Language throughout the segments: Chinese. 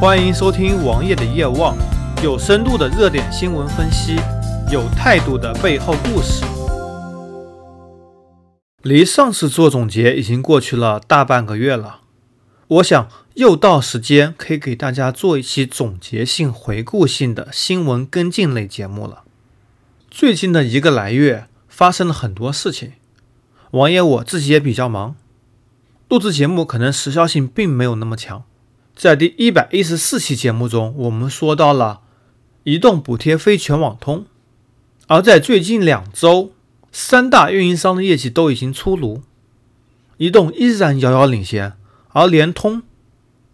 欢迎收听王爷的夜望，有深度的热点新闻分析，有态度的背后故事。离上次做总结已经过去了大半个月了，我想又到时间可以给大家做一期总结性、回顾性的新闻跟进类节目了。最近的一个来月发生了很多事情，王爷我自己也比较忙，录制节目可能时效性并没有那么强。在第一百一十四期节目中，我们说到了移动补贴非全网通，而在最近两周，三大运营商的业绩都已经出炉，移动依然遥遥领先，而联通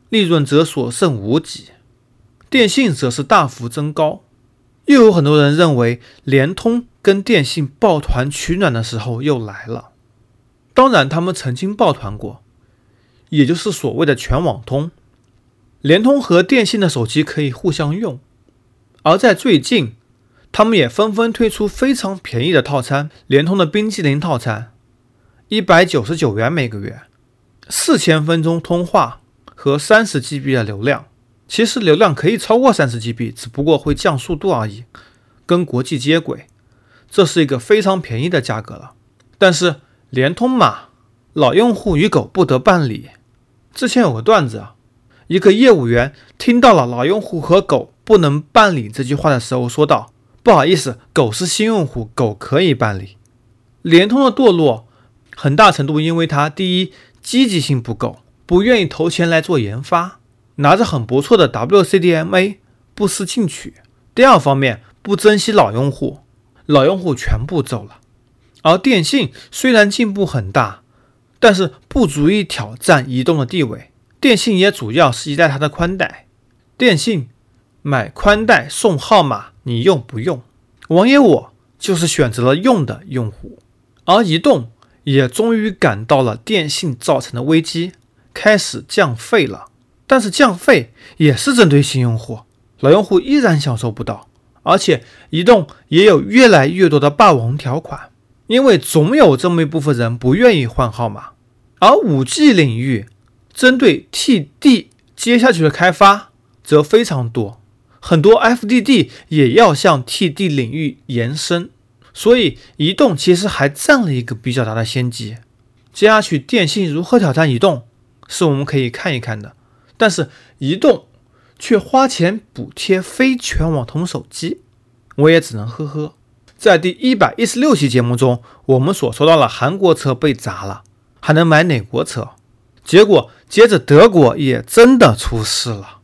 利润则所剩无几，电信则是大幅增高。又有很多人认为联通跟电信抱团取暖的时候又来了，当然他们曾经抱团过，也就是所谓的全网通。联通和电信的手机可以互相用，而在最近，他们也纷纷推出非常便宜的套餐。联通的冰激凌套餐，一百九十九元每个月，四千分钟通话和三十 GB 的流量。其实流量可以超过三十 GB，只不过会降速度而已，跟国际接轨。这是一个非常便宜的价格了。但是联通嘛，老用户与狗不得办理。之前有个段子啊。一个业务员听到了“老用户和狗不能办理”这句话的时候，说道：“不好意思，狗是新用户，狗可以办理。”联通的堕落很大程度因为它第一积极性不够，不愿意投钱来做研发，拿着很不错的 WCDMA 不思进取；第二方面不珍惜老用户，老用户全部走了。而电信虽然进步很大，但是不足以挑战移动的地位。电信也主要是依赖它的宽带，电信买宽带送号码，你用不用？王爷我就是选择了用的用户，而移动也终于感到了电信造成的危机，开始降费了。但是降费也是针对新用户，老用户依然享受不到。而且移动也有越来越多的霸王条款，因为总有这么一部分人不愿意换号码，而五 G 领域。针对 TD 接下去的开发则非常多，很多 FDD 也要向 TD 领域延伸，所以移动其实还占了一个比较大的先机。接下去电信如何挑战移动，是我们可以看一看的。但是移动却花钱补贴非全网通手机，我也只能呵呵。在第一百一十六期节目中，我们所说到了韩国车被砸了，还能买哪国车？结果，接着德国也真的出事了，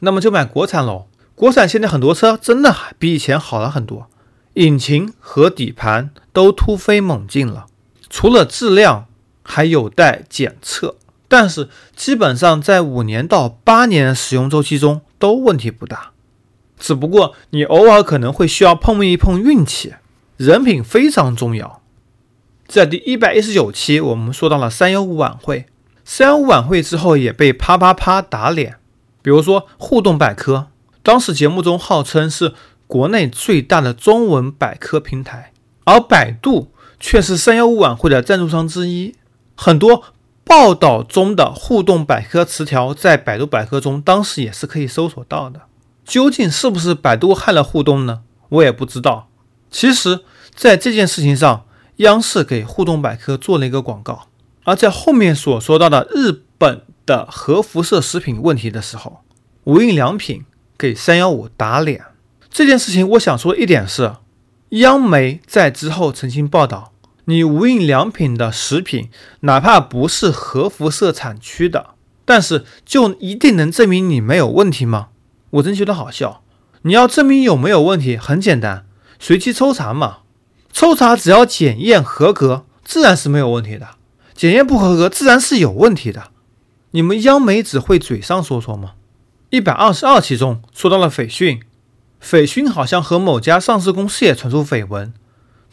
那么就买国产喽。国产现在很多车真的比以前好了很多，引擎和底盘都突飞猛进了。除了质量还有待检测，但是基本上在五年到八年的使用周期中都问题不大。只不过你偶尔可能会需要碰一碰运气，人品非常重要。在第一百一十九期，我们说到了三幺五晚会。三幺五晚会之后也被啪啪啪打脸，比如说互动百科，当时节目中号称是国内最大的中文百科平台，而百度却是三幺五晚会的赞助商之一。很多报道中的互动百科词条在百度百科中当时也是可以搜索到的。究竟是不是百度害了互动呢？我也不知道。其实，在这件事情上，央视给互动百科做了一个广告。而在后面所说到的日本的核辐射食品问题的时候，无印良品给三幺五打脸这件事情，我想说一点是，央媒在之后曾经报道，你无印良品的食品哪怕不是核辐射产区的，但是就一定能证明你没有问题吗？我真觉得好笑。你要证明有没有问题，很简单，随机抽查嘛，抽查只要检验合格，自然是没有问题的。检验不合格，自然是有问题的。你们央媒只会嘴上说说吗？一百二十二期中说到了斐讯，斐讯好像和某家上市公司也传出绯闻，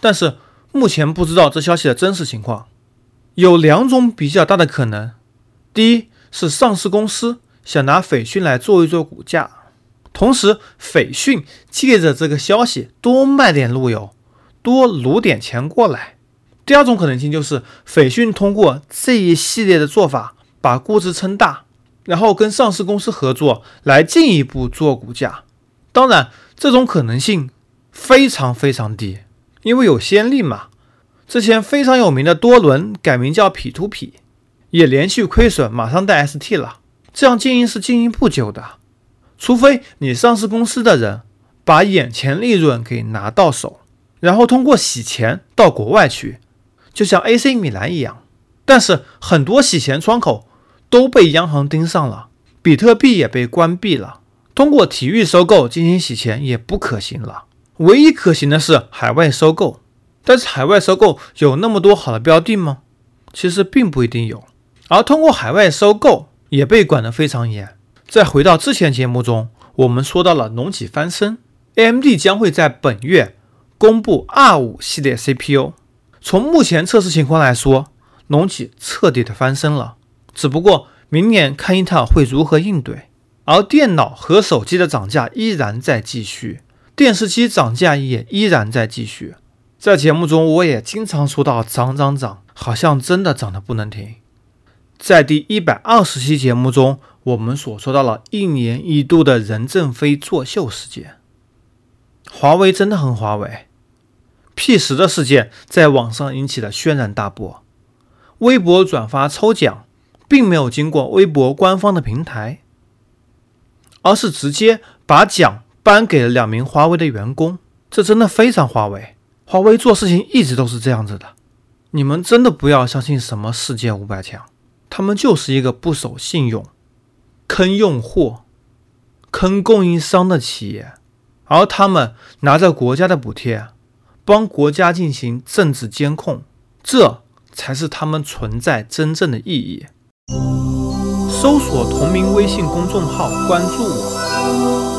但是目前不知道这消息的真实情况。有两种比较大的可能：第一是上市公司想拿斐讯来做一做股价，同时斐讯借着这个消息多卖点路由，多撸点钱过来。第二种可能性就是斐讯通过这一系列的做法，把估值撑大，然后跟上市公司合作来进一步做股价。当然，这种可能性非常非常低，因为有先例嘛。之前非常有名的多伦改名叫 P to P，也连续亏损，马上带 ST 了。这样经营是经营不久的，除非你上市公司的人把眼前利润给拿到手，然后通过洗钱到国外去，就像 AC 米兰一样。但是很多洗钱窗口都被央行盯上了，比特币也被关闭了，通过体育收购进行洗钱也不可行了。唯一可行的是海外收购。但是海外收购有那么多好的标的吗？其实并不一定有。而通过海外收购也被管得非常严。再回到之前节目中，我们说到了隆起翻身，AMD 将会在本月公布 R5 系列 CPU。从目前测试情况来说，隆起彻底的翻身了。只不过明年看英特尔会如何应对。而电脑和手机的涨价依然在继续，电视机涨价也依然在继续。在节目中，我也经常说到涨涨涨，好像真的涨得不能停。在第一百二十期节目中，我们所说到了一年一度的任正非作秀事件。华为真的很华为，P 十的事件在网上引起了轩然大波。微博转发抽奖，并没有经过微博官方的平台，而是直接把奖颁给了两名华为的员工，这真的非常华为。华为做事情一直都是这样子的，你们真的不要相信什么世界五百强，他们就是一个不守信用、坑用户、坑供应商的企业，而他们拿着国家的补贴，帮国家进行政治监控，这才是他们存在真正的意义。搜索同名微信公众号，关注我。